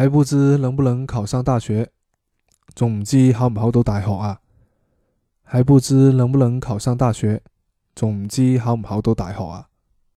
还不知能不能考上大学仲唔知考唔考到大学啊。还不知能不能考上大学仲唔知考唔考到大学啊